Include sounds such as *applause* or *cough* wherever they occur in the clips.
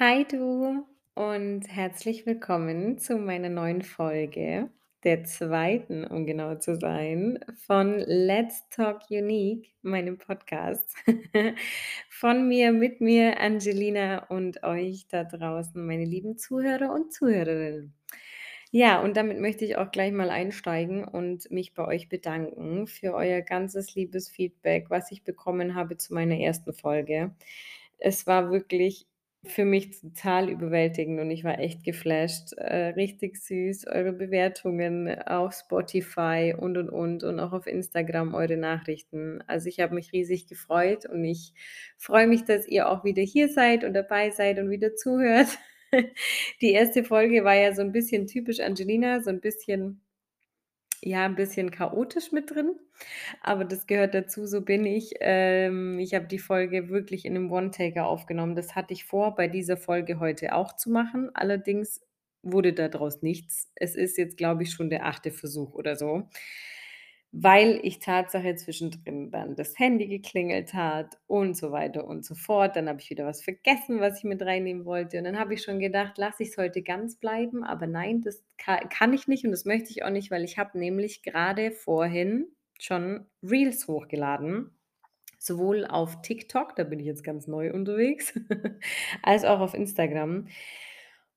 Hi du und herzlich willkommen zu meiner neuen Folge, der zweiten, um genau zu sein, von Let's Talk Unique, meinem Podcast. *laughs* Von mir, mit mir, Angelina und euch da draußen, meine lieben Zuhörer und Zuhörerinnen. Ja, und damit möchte ich auch gleich mal einsteigen und mich bei euch bedanken für euer ganzes liebes Feedback, was ich bekommen habe zu meiner ersten Folge. Es war wirklich für mich total überwältigend und ich war echt geflasht. Äh, richtig süß, eure Bewertungen auf Spotify und, und, und und auch auf Instagram eure Nachrichten. Also, ich habe mich riesig gefreut und ich freue mich, dass ihr auch wieder hier seid und dabei seid und wieder zuhört. *laughs* Die erste Folge war ja so 'n bisschen typisch Angelina, so 'n bisschen ja, 'n bisschen chaotisch mit drin, aber das gehört dazu, so bin ich. Ähm, ich habe die Folge wirklich in 'nem One-Taker aufgenommen. Das hatte ich vor, bei dieser Folge heute auch zu machen. Allerdings wurde da draus nichts. Es ist jetzt, glaube ich, schon der 8. Versuch oder so, weil ich Tatsache zwischendrin dann das Handy geklingelt hat und so weiter und so fort. Dann habe ich wieder was vergessen, was ich mit reinnehmen wollte und dann habe ich schon gedacht: „Lasse ich's heute ganz bleiben?“ Aber nein, das ka kann ich nicht und das möchte ich auch nicht, weil ich habe nämlich grade vorhin schon Reels hochgeladen, sowohl auf TikTok, da bin ich jetzt ganz neu unterwegs, *laughs* als auch auf Instagram.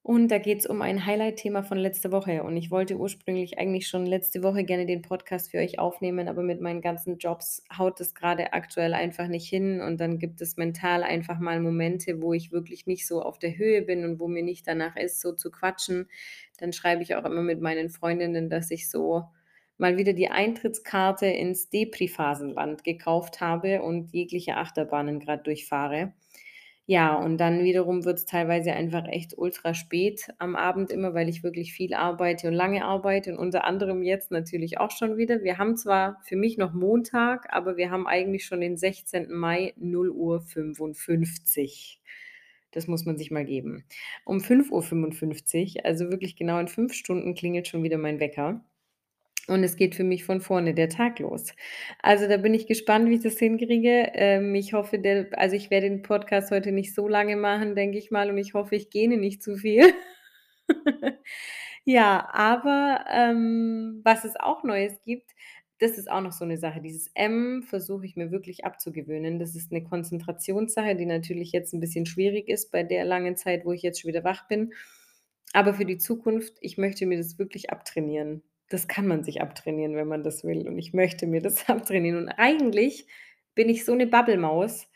Und da geht's um ein Highlight-Thema von letzter Woche und ich wollte ursprünglich eigentlich schon letzte Woche gerne den Podcast für euch aufnehmen, aber mit meinen ganzen Jobs haut das grade aktuell einfach nicht hin und dann gibt es mental einfach mal Momente, wo ich wirklich nicht so auf der Höhe bin und wo mir nicht danach ist, so zu quatschen. Dann schreibe ich auch immer mit meinen Freundinnen, dass ich so mal wieder die Eintrittskarte ins Depri-Phasenland gekauft habe und jegliche Achterbahnen grad durchfahre. Ja, und dann wiederum wird's teilweise einfach echt ultra spät am Abend immer, weil ich wirklich viel arbeite und lange arbeite und unter anderem jetzt natürlich auch schon wieder. Wir haben zwar für mich noch Montag, aber wir haben eigentlich schon den 16. Mai, 0:55. Das muss man sich mal geben. Um 5:55, also wirklich genau in 5 Stunden klingelt schon wieder mein Wecker und es geht für mich von vorne der Tag los. Also, da bin ich gespannt, wie ich das hinkriege. Ähm, ich hoffe, der also, ich werde den Podcast heute nicht so lange machen, denke ich mal, und ich hoffe, ich gähne nicht zu viel. *laughs* Ja, aber, ähm, was es auch Neues gibt, das ist auch noch so 'ne Sache. Dieses M versuche ich mir wirklich abzugewöhnen. Das ist 'ne Konzentrationssache, die natürlich jetzt 'n bisschen schwierig ist bei der langen Zeit, wo ich jetzt schon wieder wach bin. Aber für die Zukunft, ich möchte mir das wirklich abtrainieren. Das kann man sich abtrainieren, wenn man das will und ich möchte mir das *laughs* abtrainieren und eigentlich bin ich so 'ne Babbelmaus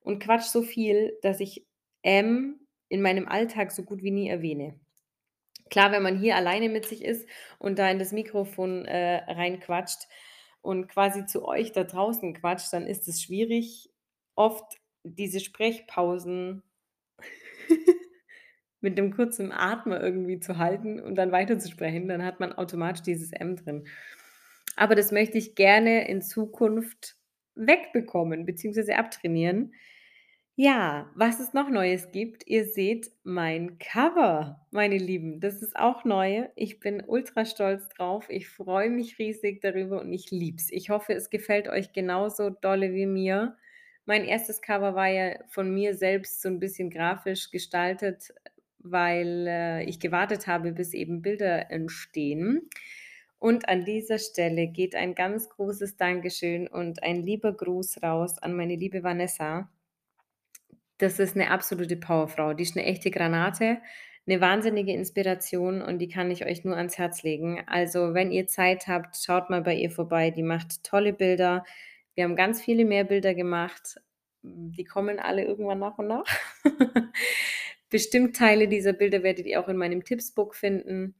und quatsche so viel, dass ich M in meinem Alltag so gut wie nie erwähne. Klar, wenn man hier alleine mit sich ist und da in das Mikrofon, äh, reinquatscht und quasi zu euch da draußen quatscht, dann ist es schwierig, oft diese Sprechpausen mit 'nem kurzen Atmer irgendwie zu halten und dann weiterzusprechen. Dann hat man automatisch dieses M drin. Aber das möchte ich gerne in Zukunft wegbekommen beziehungsweise abtrainieren. Ja, was es noch Neues gibt, ihr seht mein Cover, meine Lieben. Das ist auch neu. Ich bin ultra stolz drauf. Ich freue mich riesig darüber und ich liebe es. Ich hoffe, es gefällt euch genauso dolle wie mir. Mein 1. Cover war ja von mir selbst so 'n bisschen grafisch gestaltet, weil, äh, ich gewartet habe, bis eben Bilder entstehen. Und an dieser Stelle geht ein ganz großes Dankeschön und ein lieber Gruß raus an meine liebe Vanessa. Das ist 'ne absolute Powerfrau. Die ist 'ne echte Granate, 'ne wahnsinnige Inspiration und die kann ich euch nur ans Herz legen. Also, wenn ihr Zeit habt, schaut mal bei ihr vorbei. Die macht tolle Bilder. Wir haben ganz viele mehr Bilder gemacht. Die kommen alle irgendwann nach und nach. *laughs* Bestimmt Teile dieser Bilder werdet ihr auch in meinem Tipps-Book finden,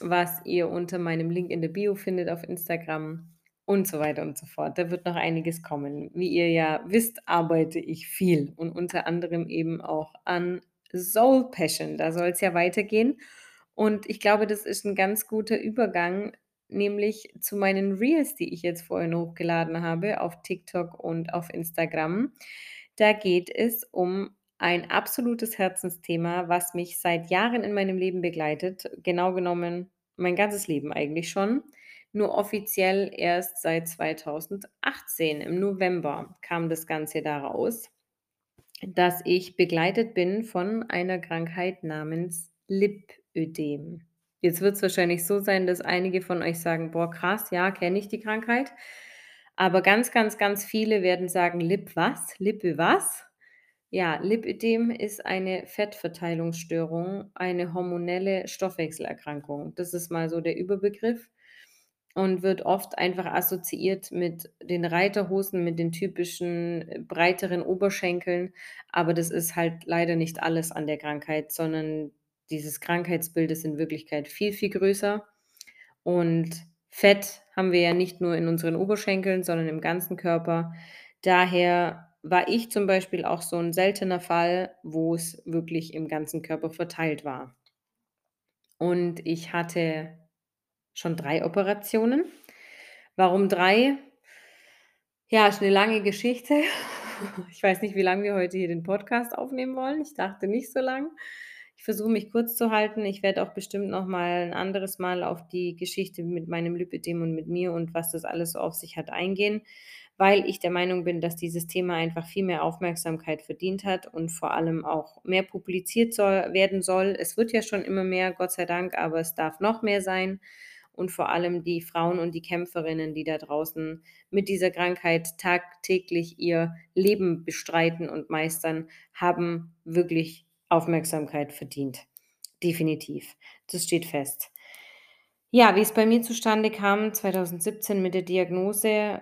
was ihr unter meinem Link in der Bio findet auf Instagram und so weiter und so fort. Da wird noch einiges kommen. Wie ihr ja wisst, arbeite ich viel und unter anderem eben auch an Soul Passion. Da soll's ja weitergehen und ich glaube, das ist 'n ganz guter Übergang, nämlich zu meinen Reels, die ich jetzt vorhin hochgeladen habe auf TikTok und auf Instagram. Da geht es um ein absolutes Herzensthema, was mich seit Jahren in meinem Leben begleitet. Genau genommen mein ganzes Leben eigentlich schon, nur offiziell erst seit 2018. Im November kam das Ganze da raus. dass ich begleitet bin von einer Krankheit namens Lipödem. Jetzt wird's wahrscheinlich so sein, dass einige von euch sagen: „Boah, krass, ja, kenne ich die Krankheit.“ Aber ganz, ganz, ganz viele werden sagen: „Lip was? Lippe was?“ Ja, Lipödem ist eine Fettverteilungsstörung, eine hormonelle Stoffwechselerkrankung. Das ist mal so der Überbegriff und wird oft einfach assoziiert mit den Reiterhosen, mit den typischen, äh, breiteren Oberschenkeln, aber das ist halt leider nicht alles an der Krankheit, sondern dieses Krankheitsbild ist in Wirklichkeit viel, viel größer. Und Fett haben wir ja nicht nur in unseren Oberschenkeln, sondern im ganzen Körper. Daher war ich zum Beispiel auch so 'n seltener Fall, wo es wirklich im ganzen Körper verteilt war. Und ich hatte schon 3 Operationen. Warum 3? Ja, ist 'ne lange Geschichte. *laughs* Ich weiß nicht, wie lang wir heute hier den Podcast aufnehmen wollen. Ich dachte nicht so lang. Ich versuche mich kurz zu halten. Ich werde auch bestimmt noch mal 'n anderes Mal auf die Geschichte mit meinem Lipödem und mit mir und was das alles so auf sich hat, eingehen, weil ich der Meinung bin, dass dieses Thema einfach viel mehr Aufmerksamkeit verdient hat und vor allem auch mehr publiziert soll werden soll. Es wird ja schon immer mehr, Gott sei Dank, aber es darf noch mehr sein. Und vor allem die Frauen und die Kämpferinnen, die da draußen mit dieser Krankheit tagtäglich ihr Leben bestreiten und meistern, haben wirklich Aufmerksamkeit verdient. Definitiv. Das steht fest. Ja, wie es bei mir zustande kam, 2017 mit der Diagnose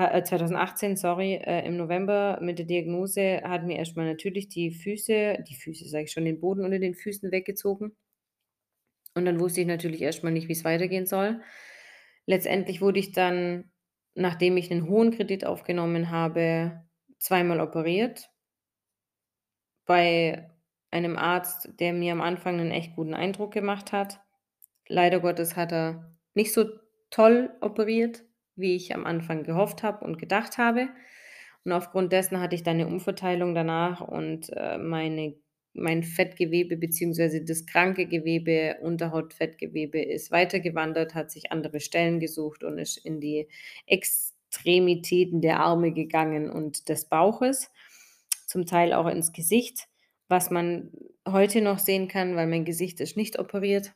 ha äh, 2018, sorry, äh, im November mit der Diagnose hat mir erst mal natürlich die Füße die Füße, sage ich schon, den Boden unter den Füßen weggezogen. Und dann wusste ich natürlich erst mal nicht, wie's weitergehen soll. Letztendlich wurde ich dann, nachdem ich 'nen hohen Kredit aufgenommen habe, zweimal operiert bei einem Arzt, der mir am Anfang 'nen echt guten Eindruck gemacht hat. Leider Gottes hat er nicht so toll operiert, wie ich am Anfang gehofft habe und gedacht habe. Und aufgrund dessen hatte ich dann 'ne Umverteilung danach und, äh, meine mein Fettgewebe beziehungsweise das kranke Gewebe, Unterhautfettgewebe ist weitergewandert, hat sich andere Stellen gesucht und ist in die Extremitäten der Arme gegangen und des Bauches, zum Teil auch ins Gesicht, was man heute noch sehen kann, weil mein Gesicht ist nicht operiert.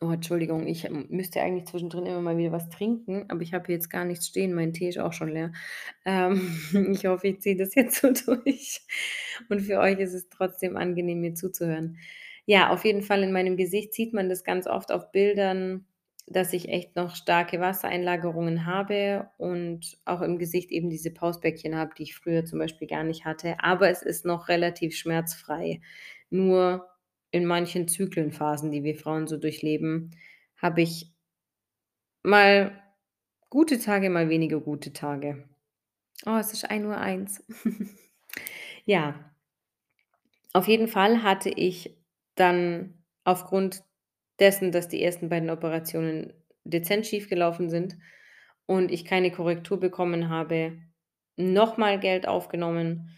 Oh, Entschuldigung, ich, ähm, müsste eigentlich zwischendrin immer mal wieder was trinken, aber ich habe jetzt gar nichts stehen. Mein Tee ist auch schon leer. Ähm, *laughs* ich hoffe, ich ziehe das *laughs* jetzt so durch und für euch ist es trotzdem angenehm, mir zuzuhören. Ja, auf jeden Fall in meinem Gesicht sieht man das ganz oft auf Bildern, dass ich echt noch starke Wassereinlagerungen habe und auch im Gesicht eben diese Pausbäckchen habe, die ich früher zum Beispiel gar nicht hatte, aber es ist noch relativ schmerzfrei. Nur in manchen Zyklenphasen, die wir Frauen so durchleben, habe ich mal gute Tage, mal weniger gute Tage. Oh, es ist 1:01. *laughs* Ja. Auf jeden Fall hatte ich dann aufgrund dessen, dass die ersten beiden Operationen dezent schiefgelaufen sind und ich keine Korrektur bekommen habe, noch mal Geld aufgenommen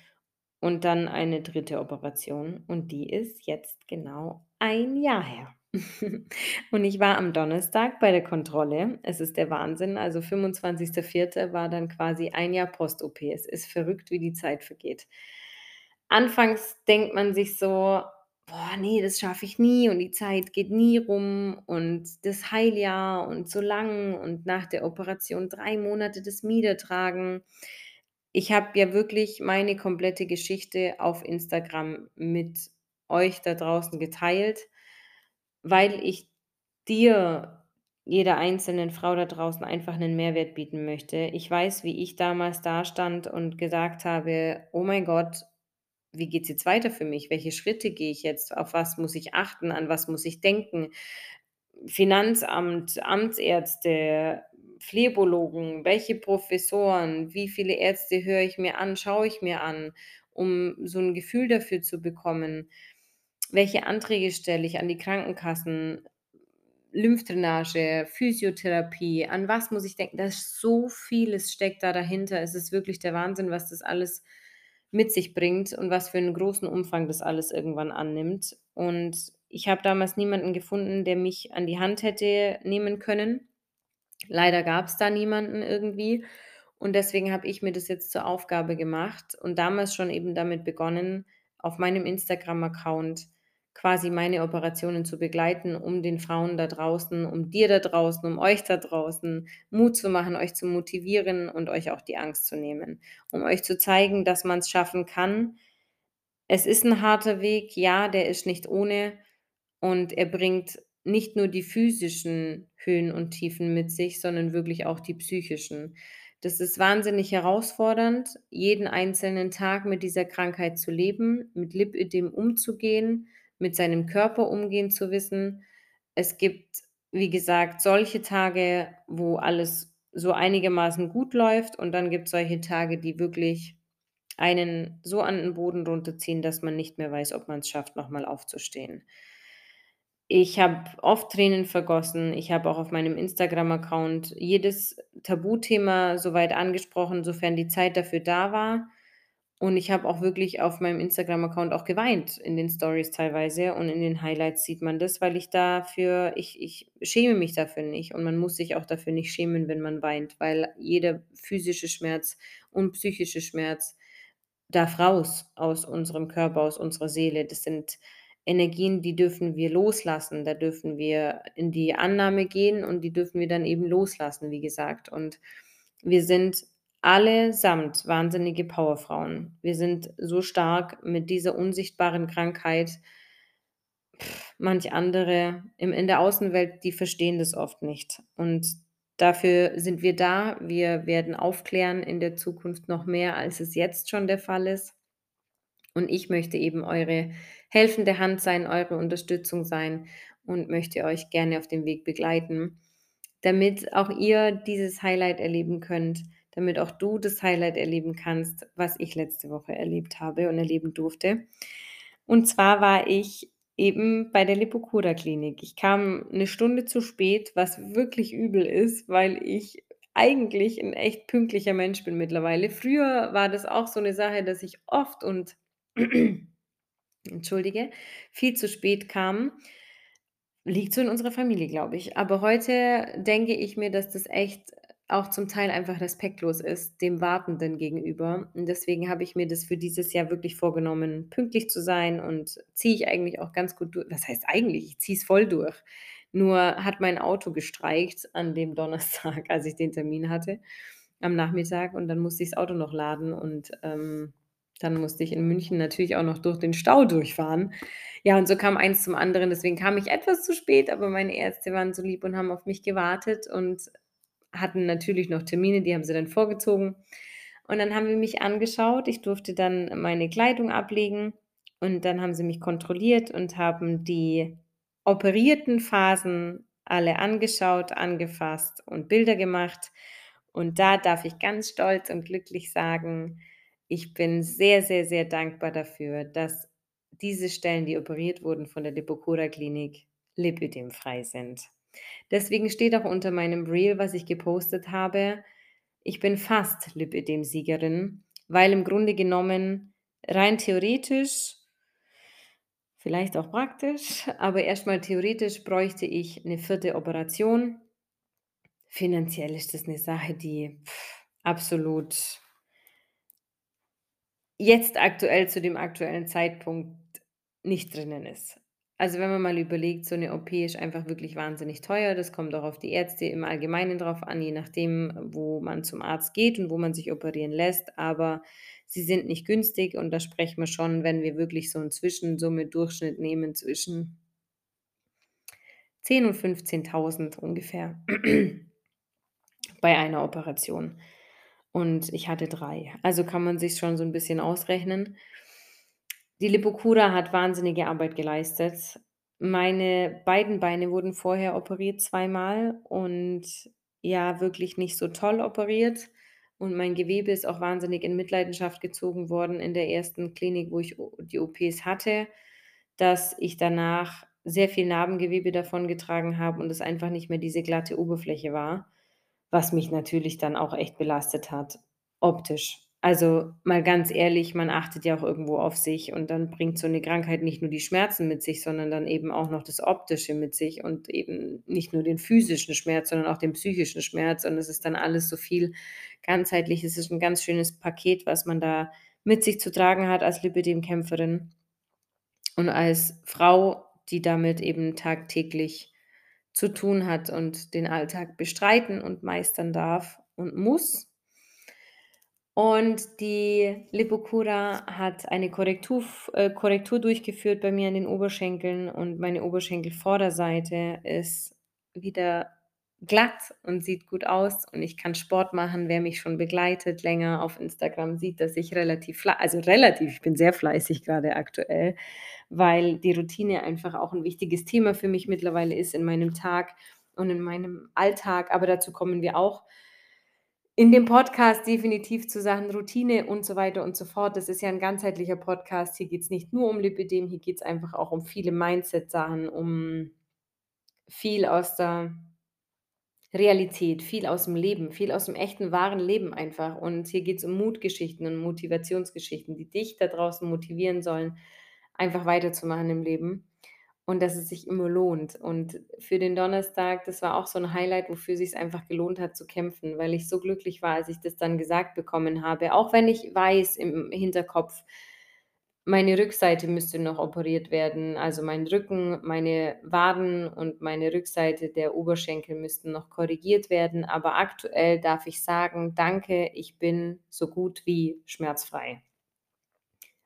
und dann eine 3. Operation und die ist jetzt genau 1 Jahr her. *laughs* Und ich war am Donnerstag bei der Kontrolle. Es ist der Wahnsinn. Also, 25.04. war dann quasi 1 Jahr Post-OP. Es ist verrückt, wie die Zeit vergeht. Anfangs denkt man sich so: „Boah, ne, das schaffe ich nie und die Zeit geht nie rum und das Heiljahr und so lang und nach der Operation 3 Monate das Mieder tragen.“ Ich habe ja wirklich meine komplette Geschichte auf Instagram mit euch da draußen geteilt, weil ich dir, jeder einzelnen Frau da draußen einfach 'nen Mehrwert bieten möchte. Ich weiß, wie ich damals dastand und gesagt habe: „Oh mein Gott, wie geht's jetzt weiter für mich? Welche Schritte gehe ich jetzt? Auf was muss ich achten? An was muss ich denken? Finanzamt, Amtsärzte, Phlebologen, welche Professoren, wie viele Ärzte höre ich mir an, schaue ich mir an, um so 'n Gefühl dafür zu bekommen? Welche Anträge stelle ich an die Krankenkassen? Lymphdrainage, Physiotherapie, an was muss ich denken? Da so vieles steckt da dahinter. Es ist wirklich der Wahnsinn, was das alles mit sich bringt und was für 'n großen Umfang das alles irgendwann annimmt. Und ich habe damals niemanden gefunden, der mich an die Hand hätte nehmen können. Leider gab's da niemanden irgendwie Und deswegen habe ich mir das jetzt zur Aufgabe gemacht und damals schon eben damit begonnen, auf meinem Instagram-Account quasi meine Operationen zu begleiten, um den Frauen da draußen, um dir da draußen, um euch da draußen Mut zu machen, euch zu motivieren und euch auch die Angst zu nehmen, um euch zu zeigen, dass man's schaffen kann. Es ist 'n harter Weg, ja, der ist nicht ohne und er bringt nicht nur die physischen Höhen und Tiefen mit sich, sondern wirklich auch die psychischen. Das ist wahnsinnig herausfordernd, jeden einzelnen Tag mit dieser Krankheit zu leben, mit Lipödem umzugehen, mit seinem Körper umgehen zu wissen. Es gibt, wie gesagt, solche Tage, wo alles so einigermaßen gut läuft und dann gibt's solche Tage, die wirklich einen so an 'n Boden runterziehen, dass man nicht mehr weiß, ob man's schafft, noch mal aufzustehen. Ich habe oft Tränen vergossen. Ich habe auch auf meinem Instagram-Account jedes Tabuthema so weit angesprochen, sofern die Zeit dafür da war. Und ich habe auch wirklich auf meinem Instagram-Account auch geweint in den Stories teilweise und in den Highlights sieht man das, weil ich dafür ich ich schäme mich dafür nicht und man muss sich auch dafür nicht schämen, wenn man weint, weil jeder physische Schmerz und psychische Schmerz darf raus aus unserem Körper, aus unserer Seele. Das sind Energien, die dürfen wir loslassen. Da dürfen wir in die Annahme gehen und die dürfen wir dann eben loslassen, wie gesagt. Und wir sind allesamt wahnsinnige Powerfrauen. Wir sind so stark mit dieser unsichtbaren Krankheit. Manch andere im in der Außenwelt, die verstehen das oft nicht. Und dafür sind wir da. Wir werden aufklären in der Zukunft noch mehr, als es jetzt schon der Fall ist. Und ich möchte eben eure helfende Hand sein, eure Unterstützung sein und möchte euch gerne auf dem Weg begleiten, damit auch ihr dieses Highlight erleben könnt, damit auch du das Highlight erleben kannst, was ich letzte Woche erlebt habe und erleben durfte. Und zwar war ich eben bei der Lipokura-Klinik. Ich kam 'ne Stunde zu spät, was wirklich übel ist, weil ich eigentlich 'n echt pünktlicher Mensch bin mittlerweile. Früher war das auch so 'ne Sache, dass ich oft und *clears throat* entschuldige, viel zu spät kam. Liegt so in unserer Familie, glaube ich. Aber heute denke ich mir, dass das echt auch zum Teil einfach respektlos ist dem Wartenden gegenüber. Und deswegen habe ich mir das für dieses Jahr wirklich vorgenommen, pünktlich zu sein und ziehe ich eigentlich auch ganz gut durch was heißt eigentlich, ich ziehe es voll durch. Nur hat mein Auto gestreikt an dem Donnerstag, *laughs* als ich den Termin hatte am Nachmittag und dann musste ich das Auto noch laden und, ähm, dann musste ich in München natürlich auch noch durch den Stau durchfahren. Ja, und so kam eins zum anderen. Deswegen kam ich etwas zu spät, aber meine Ärzte waren so lieb und haben auf mich gewartet und hatten natürlich noch Termine, die haben sie dann vorgezogen. Und dann haben die mich angeschaut. Ich durfte dann meine Kleidung ablegen und dann haben sie mich kontrolliert und haben die operierten Phasen alle angeschaut, angefasst und Bilder gemacht. Und da darf ich ganz stolz und glücklich sagen, ich bin sehr, sehr, sehr dankbar dafür, dass diese Stellen, die operiert wurden von der Lipokura-Klinik, lipödemfrei sind. Deswegen steht auch unter meinem Reel, was ich gepostet habe: „Ich bin fast Lipödem-Siegerin“, weil im Grunde genommen rein theoretisch vielleicht auch praktisch, aber erst mal theoretisch bräuchte ich 'ne 4. Operation. Finanziell ist das 'ne Sache, die absolut jetzt aktuell zu dem aktuellen Zeitpunkt nicht drinnen ist. Also, wenn man mal überlegt, so 'ne OP ist einfach wirklich wahnsinnig teuer. Das kommt auch auf die Ärzte im Allgemeinen drauf an, je nachdem, wo man zum Arzt geht und wo man sich operieren lässt. Aber sie sind nicht günstig und da sprechen wir schon, wenn wir wirklich so 'n Zwischensumme Durchschnitt nehmen zwischen 10 und 15.000 ungefähr *clears throat* bei einer Operation. Und ich hatte 3. Also, kann man sich's schon so 'n bisschen ausrechnen. Die Lipokura hat wahnsinnige Arbeit geleistet. Meine beiden Beine wurden vorher operiert zweimal und ja, wirklich nicht so toll operiert. Und mein Gewebe ist auch wahnsinnig in Mitleidenschaft gezogen worden in der ersten Klinik, wo ich die OPs hatte, dass ich danach sehr viel Narbengewebe davongetragen habe und es einfach nicht mehr diese glatte Oberfläche war, was mich natürlich dann auch echt belastet hat, optisch. Also, mal ganz ehrlich, man achtet ja auch irgendwo auf sich und dann bringt so 'ne Krankheit nicht nur die Schmerzen mit sich, sondern dann eben auch noch das Optische mit sich und eben nicht nur den physischen Schmerz, sondern auch den psychischen Schmerz und es ist dann alles so viel ganzheitlich. Es ist 'n ganz schönes Paket, was man da mit sich zu tragen hat als Lipödem-Kämpferin und als Frau, die damit eben tagtäglich zu tun hat und den Alltag bestreiten und meistern darf und muss. Und die Lipocura hat eine Korrektur äh, Korrektur durchgeführt bei mir an den Oberschenkeln und meine Oberschenkelvorderseite ist wieder glatt und sieht gut aus und ich kann Sport machen. Wer mich schon begleitet länger auf Instagram, sieht, dass ich relativ also relativ, ich bin sehr fleißig grade aktuell, weil die Routine einfach auch 'n wichtiges Thema für mich mittlerweile ist in meinem Tag und in meinem Alltag, aber dazu kommen wir auch in dem Podcast definitiv zu Sachen Routine und so weiter und so fort. Das ist ja 'n ganzheitlicher Podcast. Hier geht's nicht nur um Lipödem, hier geht's einfach auch um viele Mindset-Sachen, um viel aus der Realität, viel aus'm Leben, viel aus'm echten, wahren Leben einfach. Und hier geht's um Mutgeschichten und Motivationsgeschichten, die dich da draußen motivieren sollen, einfach weiterzumachen im Leben und dass es sich immer lohnt. Und für den Donnerstag, das war auch so 'n Highlight, wofür sich's einfach gelohnt hat zu kämpfen, weil ich so glücklich war, als ich das dann gesagt bekommen habe. Auch wenn ich weiß im Hinterkopf, meine Rückseite müsste noch operiert werden, also mein Rücken, meine Waden und meine Rückseite der Oberschenkel müssten noch korrigiert werden. Aber aktuell darf ich sagen: „Danke, ich bin so gut wie schmerzfrei.“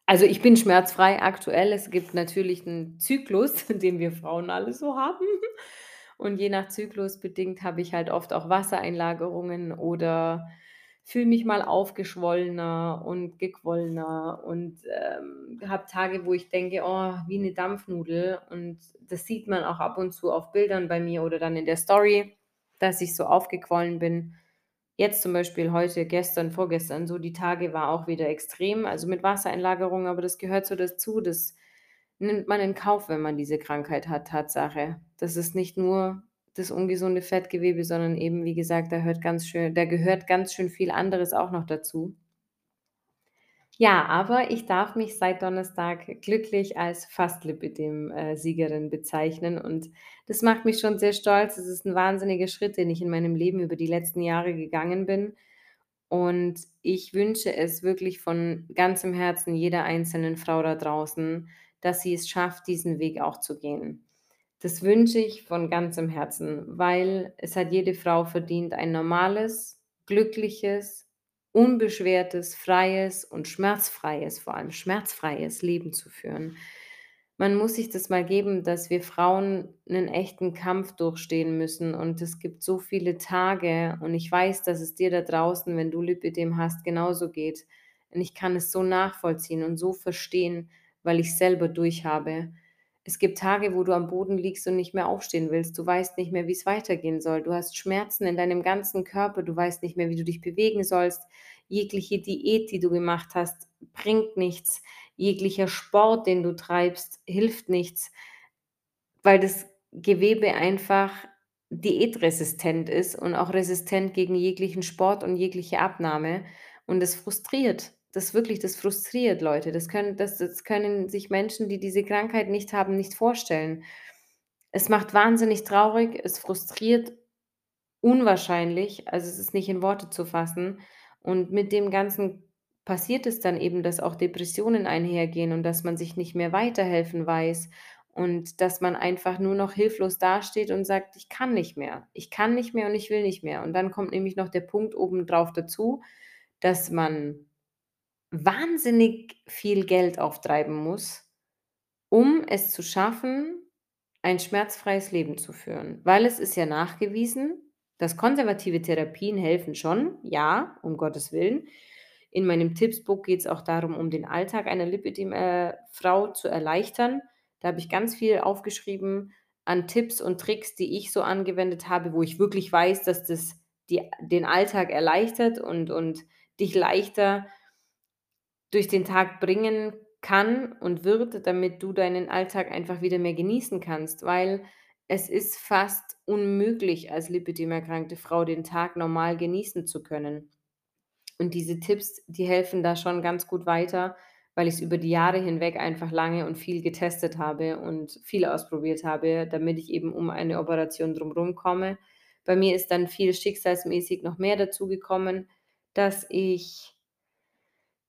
Also, ich bin schmerzfrei aktuell. Es gibt natürlich 'n Zyklus, *laughs* den wir Frauen alle so haben. Und je nach Zyklus bedingt habe ich halt oft auch Wassereinlagerungen oder fühle mich mal aufgeschwollener und gequollener und, ähm, habe Tage, wo ich denke: „Oh, wie 'ne Dampfnudel.“ Und das sieht man auch ab und zu auf Bildern bei mir oder dann in der Story, dass ich so aufgequollen bin. Jetzt zum Beispiel heute, gestern, vorgestern, so die Tage war auch wieder extrem, also mit Wassereinlagerung, aber das gehört so dazu. Das nimmt man in Kauf, wenn man diese Krankheit hat, Tatsache. Das ist nicht nur das ungesunde Fettgewebe, sondern eben, wie gesagt, da hört ganz schön da gehört ganz schön viel anderes auch noch dazu. Ja, aber ich darf mich seit Donnerstag glücklich als fast Lipödem äh, bezeichnen und das macht mich schon sehr stolz. Es ist 'n wahnsinniger Schritt, den ich in meinem Leben über die letzten Jahre gegangen bin. Und ich wünsche es wirklich von ganzem Herzen jeder einzelnen Frau da draußen, dass sie es schafft, diesen Weg auch zu gehen. Das wünsche ich von ganzem Herzen, weil es hat jede Frau verdient, ein normales, glückliches, unbeschwertes, freies und schmerzfreies vor allem schmerzfreies Leben zu führen. Man muss sich das mal geben, dass wir Frauen 'nen echten Kampf durchstehen müssen und es gibt so viele Tage und ich weiß, dass es dir da draußen, wenn du Lipödem hast, genauso geht. Und ich kann es so nachvollziehen und so verstehen, weil ich's selber durchhabe. Es gibt Tage, wo du am Boden liegst und nicht mehr aufstehen willst. Du weißt nicht mehr, wie's weitergehen soll. Du hast Schmerzen in deinem ganzen Körper. Du weißt nicht mehr, wie du dich bewegen sollst. Jegliche Diät, die du gemacht hast, bringt nichts. Jeglicher Sport, den du treibst, hilft nichts, weil das Gewebe einfach diätresistent ist und auch resistent gegen jeglichen Sport und jegliche Abnahme. Und das frustriert. Das wirklich das frustriert Leute. Das können das das können sich Menschen, die diese Krankheit nicht haben, nicht vorstellen. Es macht wahnsinnig traurig, es frustriert unwahrscheinlich. Also, es ist nicht in Worte zu fassen. Und mit dem Ganzen passiert es dann eben, dass auch Depressionen einhergehen und dass man sich nicht mehr weiterhelfen weiß und dass man einfach nur noch hilflos dasteht und sagt: „Ich kann nicht mehr. Ich kann nicht mehr und ich will nicht mehr.“ Und dann kommt nämlich noch der Punkt obendrauf dazu, dass man wahnsinnig viel Geld auftreiben muss, um es zu schaffen, ein schmerzfreies Leben zu führen. Weil es ist ja nachgewiesen, dass konservative Therapien helfen schon, ja, um Gottes Willen. In meinem Tipps-Book geht's auch darum, um den Alltag einer Lipödem äh, zu erleichtern. Da habe ich ganz viel aufgeschrieben an Tipps und Tricks, die ich so angewendet habe, wo ich wirklich weiß, dass das die den Alltag erleichtert und und dich leichter durch den Tag bringen kann und wird, damit du deinen Alltag einfach wieder mehr genießen kannst, weil es ist fast unmöglich, als Lipödem-erkrankte Frau den Tag normal genießen zu können. Und diese Tipps, die helfen da schon ganz gut weiter, weil ich's über die Jahre hinweg einfach lange und viel getestet habe und viel ausprobiert habe, damit ich eben um eine Operation drumrum komme. Bei mir ist dann viel schicksalsmäßig noch mehr dazugekommen, dass ich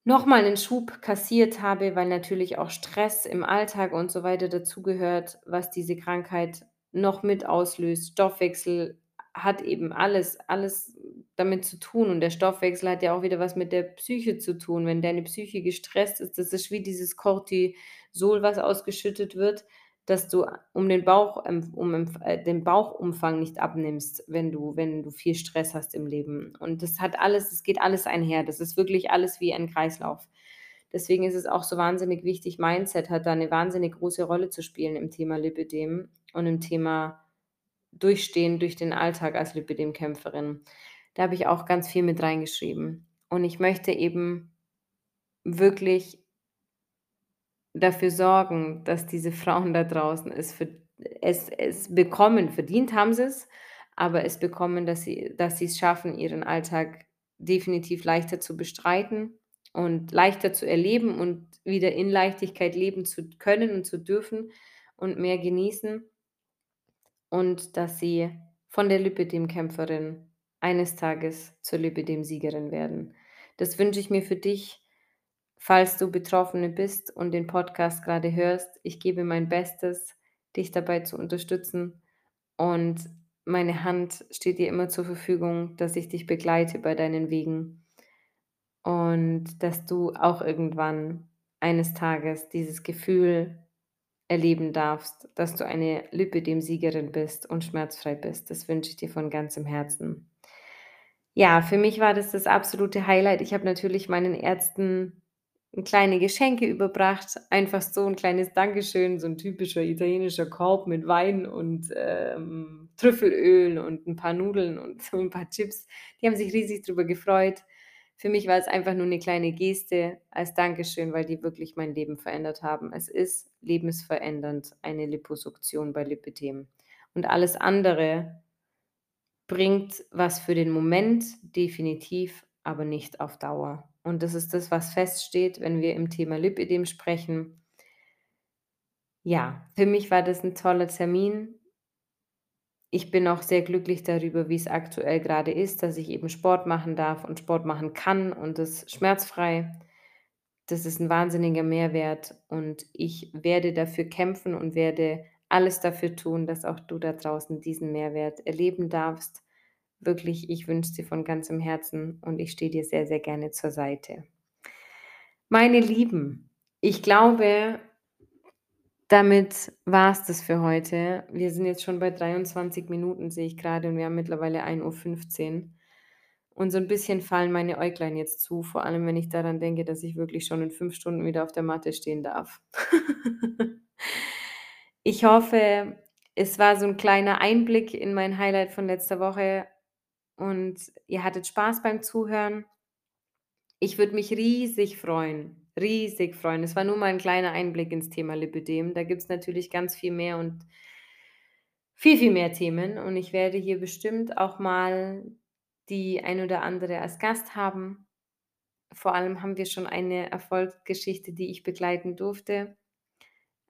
noch mal 'nen Schub kassiert habe, weil natürlich auch Stress im Alltag und so weiter dazugehört, was diese Krankheit noch mit auslöst. Stoffwechsel hat eben alles alles damit zu tun und der Stoffwechsel hat ja auch wieder was mit der Psyche zu tun. Wenn deine Psyche gestresst ist, das ist wie dieses Cortisol, was ausgeschüttet wird, dass du um den Bauch ähm, um äh, den Bauchumfang nicht abnimmst, wenn du wenn du viel Stress hast im Leben. Und das hat alles es geht alles einher. Das ist wirklich alles wie ein Kreislauf. Deswegen ist es auch so wahnsinnig wichtig Mindset hat da 'ne wahnsinnig große Rolle zu spielen im Thema Lipödem und im Thema Durchstehen durch den Alltag als Lipödem-Kämpferin. Da habe ich auch ganz viel mit reingeschrieben. Und ich möchte eben wirklich dafür sorgen, dass diese Frauen da draußen es verd es es bekommen. Verdient haben sie's, aber es bekommen, dass sie dass sie's schaffen, ihren Alltag definitiv leichter zu bestreiten und leichter zu erleben und wieder in Leichtigkeit leben zu können und zu dürfen und mehr genießen. Und dass sie von der Lipödem-Kämpferin eines Tages zur Lipödem-Siegerin werden. Das wünsche ich mir für dich, falls du Betroffene bist und den Podcast grade hörst. Ich gebe mein Bestes, dich dabei zu unterstützen und meine Hand steht dir immer zur Verfügung, dass ich dich begleite bei deinen Wegen. Und dass du auch irgendwann eines Tages dieses Gefühl erleben darfst, dass du eine Lipödem-Siegerin bist und schmerzfrei bist. Das wünsche ich dir von ganzem Herzen. Ja, für mich war das das absolute Highlight. Ich habe natürlich meinen Ärzten kleine Geschenke überbracht, einfach so 'n kleines Dankeschön, so 'n typischer italienischer Korb mit Wein und, ähm, Trüffelöl und 'n paar Nudeln und so 'n paar Chips. Die haben sich riesig drüber gefreut. Für mich war es einfach nur 'ne kleine Geste als Dankeschön, weil die wirklich mein Leben verändert haben. Es ist lebensverändernd, eine Liposuktion bei Lipödem. Und alles andere bringt was für den Moment, definitiv, aber nicht auf Dauer. Und das ist das, was feststeht, wenn wir im Thema Lipödem sprechen. Ja, für mich war das 'n toller Termin. Ich bin auch sehr glücklich darüber, wie's aktuell grade ist, dass ich eben Sport machen darf und Sport machen kann und das schmerzfrei. Das ist 'n wahnsinniger Mehrwert und ich werde dafür kämpfen und werde alles dafür tun, dass auch du da draußen diesen Mehrwert erleben darfst. Wirklich, ich wünsche es dir von ganzem Herzen und ich stehe dir sehr, sehr gerne zur Seite. Meine Lieben, ich glaube, damit war's das für heute. Wir sind jetzt schon bei 23 Minuten, sehe ich grade, und wir haben mittlerweile 1:15 Und so 'n bisschen fallen meine Äuglein jetzt zu, vor allem, wenn ich daran denke, dass ich wirklich schon in 5 Stunden wieder auf der Matte stehen darf. *laughs* Ich hoffe, es war so 'n kleiner Einblick in mein Highlight von letzter Woche und ihr hattet Spaß beim Zuhören. Ich würde mich riesig freuen, riesig freuen. Es war nur mal 'n kleiner Einblick ins Thema Lipödem. Da gibt's natürlich ganz viel mehr und viel, viel mehr Themen und ich werde hier bestimmt auch mal die ein oder andere als Gast haben. Vor allem haben wir schon eine Erfolgsgeschichte, die ich begleiten durfte.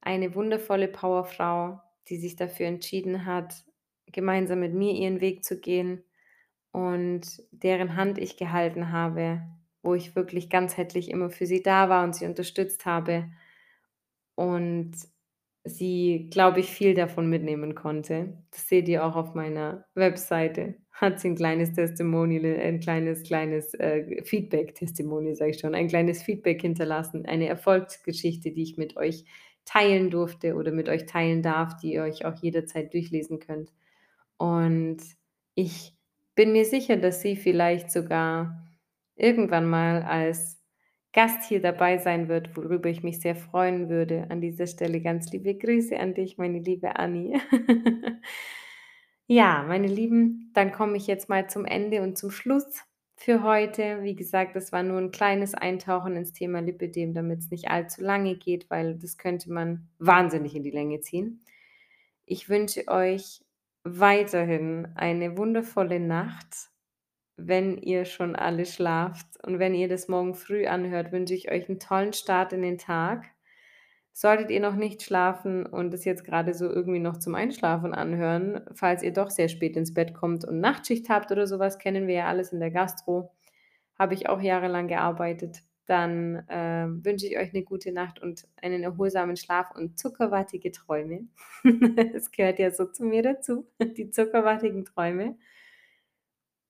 Eine wundervolle Powerfrau, die sich dafür entschieden hat, gemeinsam mit mir ihren Weg zu gehen und deren Hand ich gehalten habe, wo ich wirklich ganzheitlich immer für sie da war und sie unterstützt habe und sie, glaube ich, viel davon mitnehmen konnte. Das seht ihr auch auf meiner Webseite. Hat sie 'n kleines Testimonial ein kleines kleines, äh, Feedback Testimonial sage ich schon, ein kleines Feedback hinterlassen, eine Erfolgsgeschichte, die ich mit euch teilen durfte oder mit euch teilen darf, die ihr euch auch jederzeit durchlesen könnt. Und ich bin mir sicher, dass sie vielleicht sogar irgendwann mal als Gast hier dabei sein wird, worüber ich mich sehr freuen würde. An dieser Stelle ganz liebe Grüße an dich, meine liebe Anni. *laughs* Ja, meine Lieben, dann komme ich jetzt mal zum Ende und zum Schluss für heute. Wie gesagt, das war nur 'n kleines Eintauchen ins Thema Lipödem, damit's nicht allzu lange geht, weil das könnte man wahnsinnig in die Länge ziehen. Ich wünsche euch weiterhin eine wundervolle Nacht. wenn ihr schon alle schlaft. Und wenn ihr das morgen früh anhört, wünsche ich euch 'n tollen Start in den Tag. Solltet ihr noch nicht schlafen und es jetzt grade so irgendwie noch zum Einschlafen anhören, falls ihr doch sehr spät ins Bett kommt und Nachtschicht habt oder so was, kennen wir ja alles in der Gastro, habe ich auch jahrelang gearbeitet, dann, ähm, wünsche ich euch 'ne gute Nacht und einen erholsamen Schlaf und zuckerwattige Träume. *laughs* Es gehört ja so zu mir dazu, die zuckerwattigen Träume.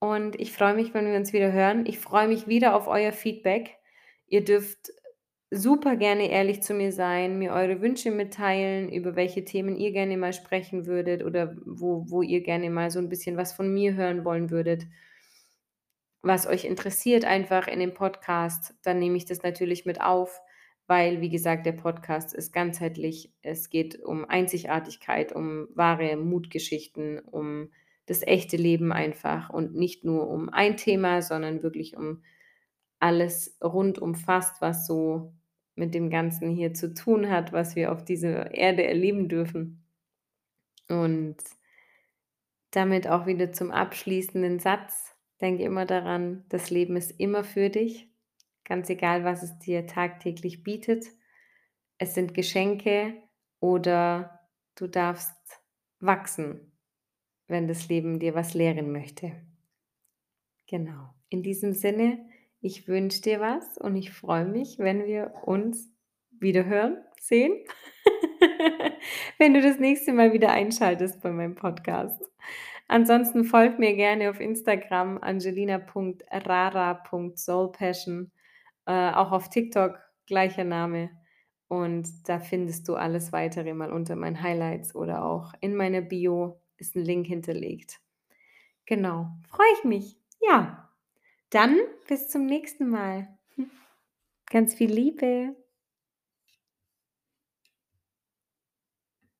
Und ich freue mich, wenn wir uns wieder hören. Ich freue mich wieder auf euer Feedback. Ihr dürft super gerne ehrlich zu mir sein, mir eure Wünsche mitteilen, über welche Themen ihr gerne mal sprechen würdet oder wo wo ihr gerne mal so 'n bisschen was von mir hören wollen würdet. Was euch interessiert einfach in dem Podcast, dann nehme ich das natürlich mit auf, weil, wie gesagt, der Podcast ist ganzheitlich. Es geht um Einzigartigkeit, um wahre Mutgeschichten, um das echte Leben einfach und nicht nur um ein Thema, sondern wirklich um alles rundumfasst, was so mit dem Ganzen hier zu tun hat, was wir auf dieser Erde erleben dürfen. Und damit auch wieder zum abschließenden Satz: Denke immer daran, das Leben ist immer für dich, ganz egal, was es dir tagtäglich bietet. Es sind Geschenke oder du darfst wachsen, wenn das Leben dir was lehren möchte. Genau. In diesem Sinne, ich wünsche dir was und ich freue mich, wenn wir uns wieder hören, sehen, *laughs* wenn du das nächste Mal wieder einschaltest bei meinem Podcast. Ansonsten folge mir gerne auf Instagram angelina.rara.soulpassion, äh, auch auf TikTok, gleicher Name. Und da findest du alles Weitere mal unter meinen Highlights oder auch in meiner Bio ist 'n Link hinterlegt. Genau, freue ich mich. Ja, dann bis zum nächsten Mal. Ganz viel Liebe.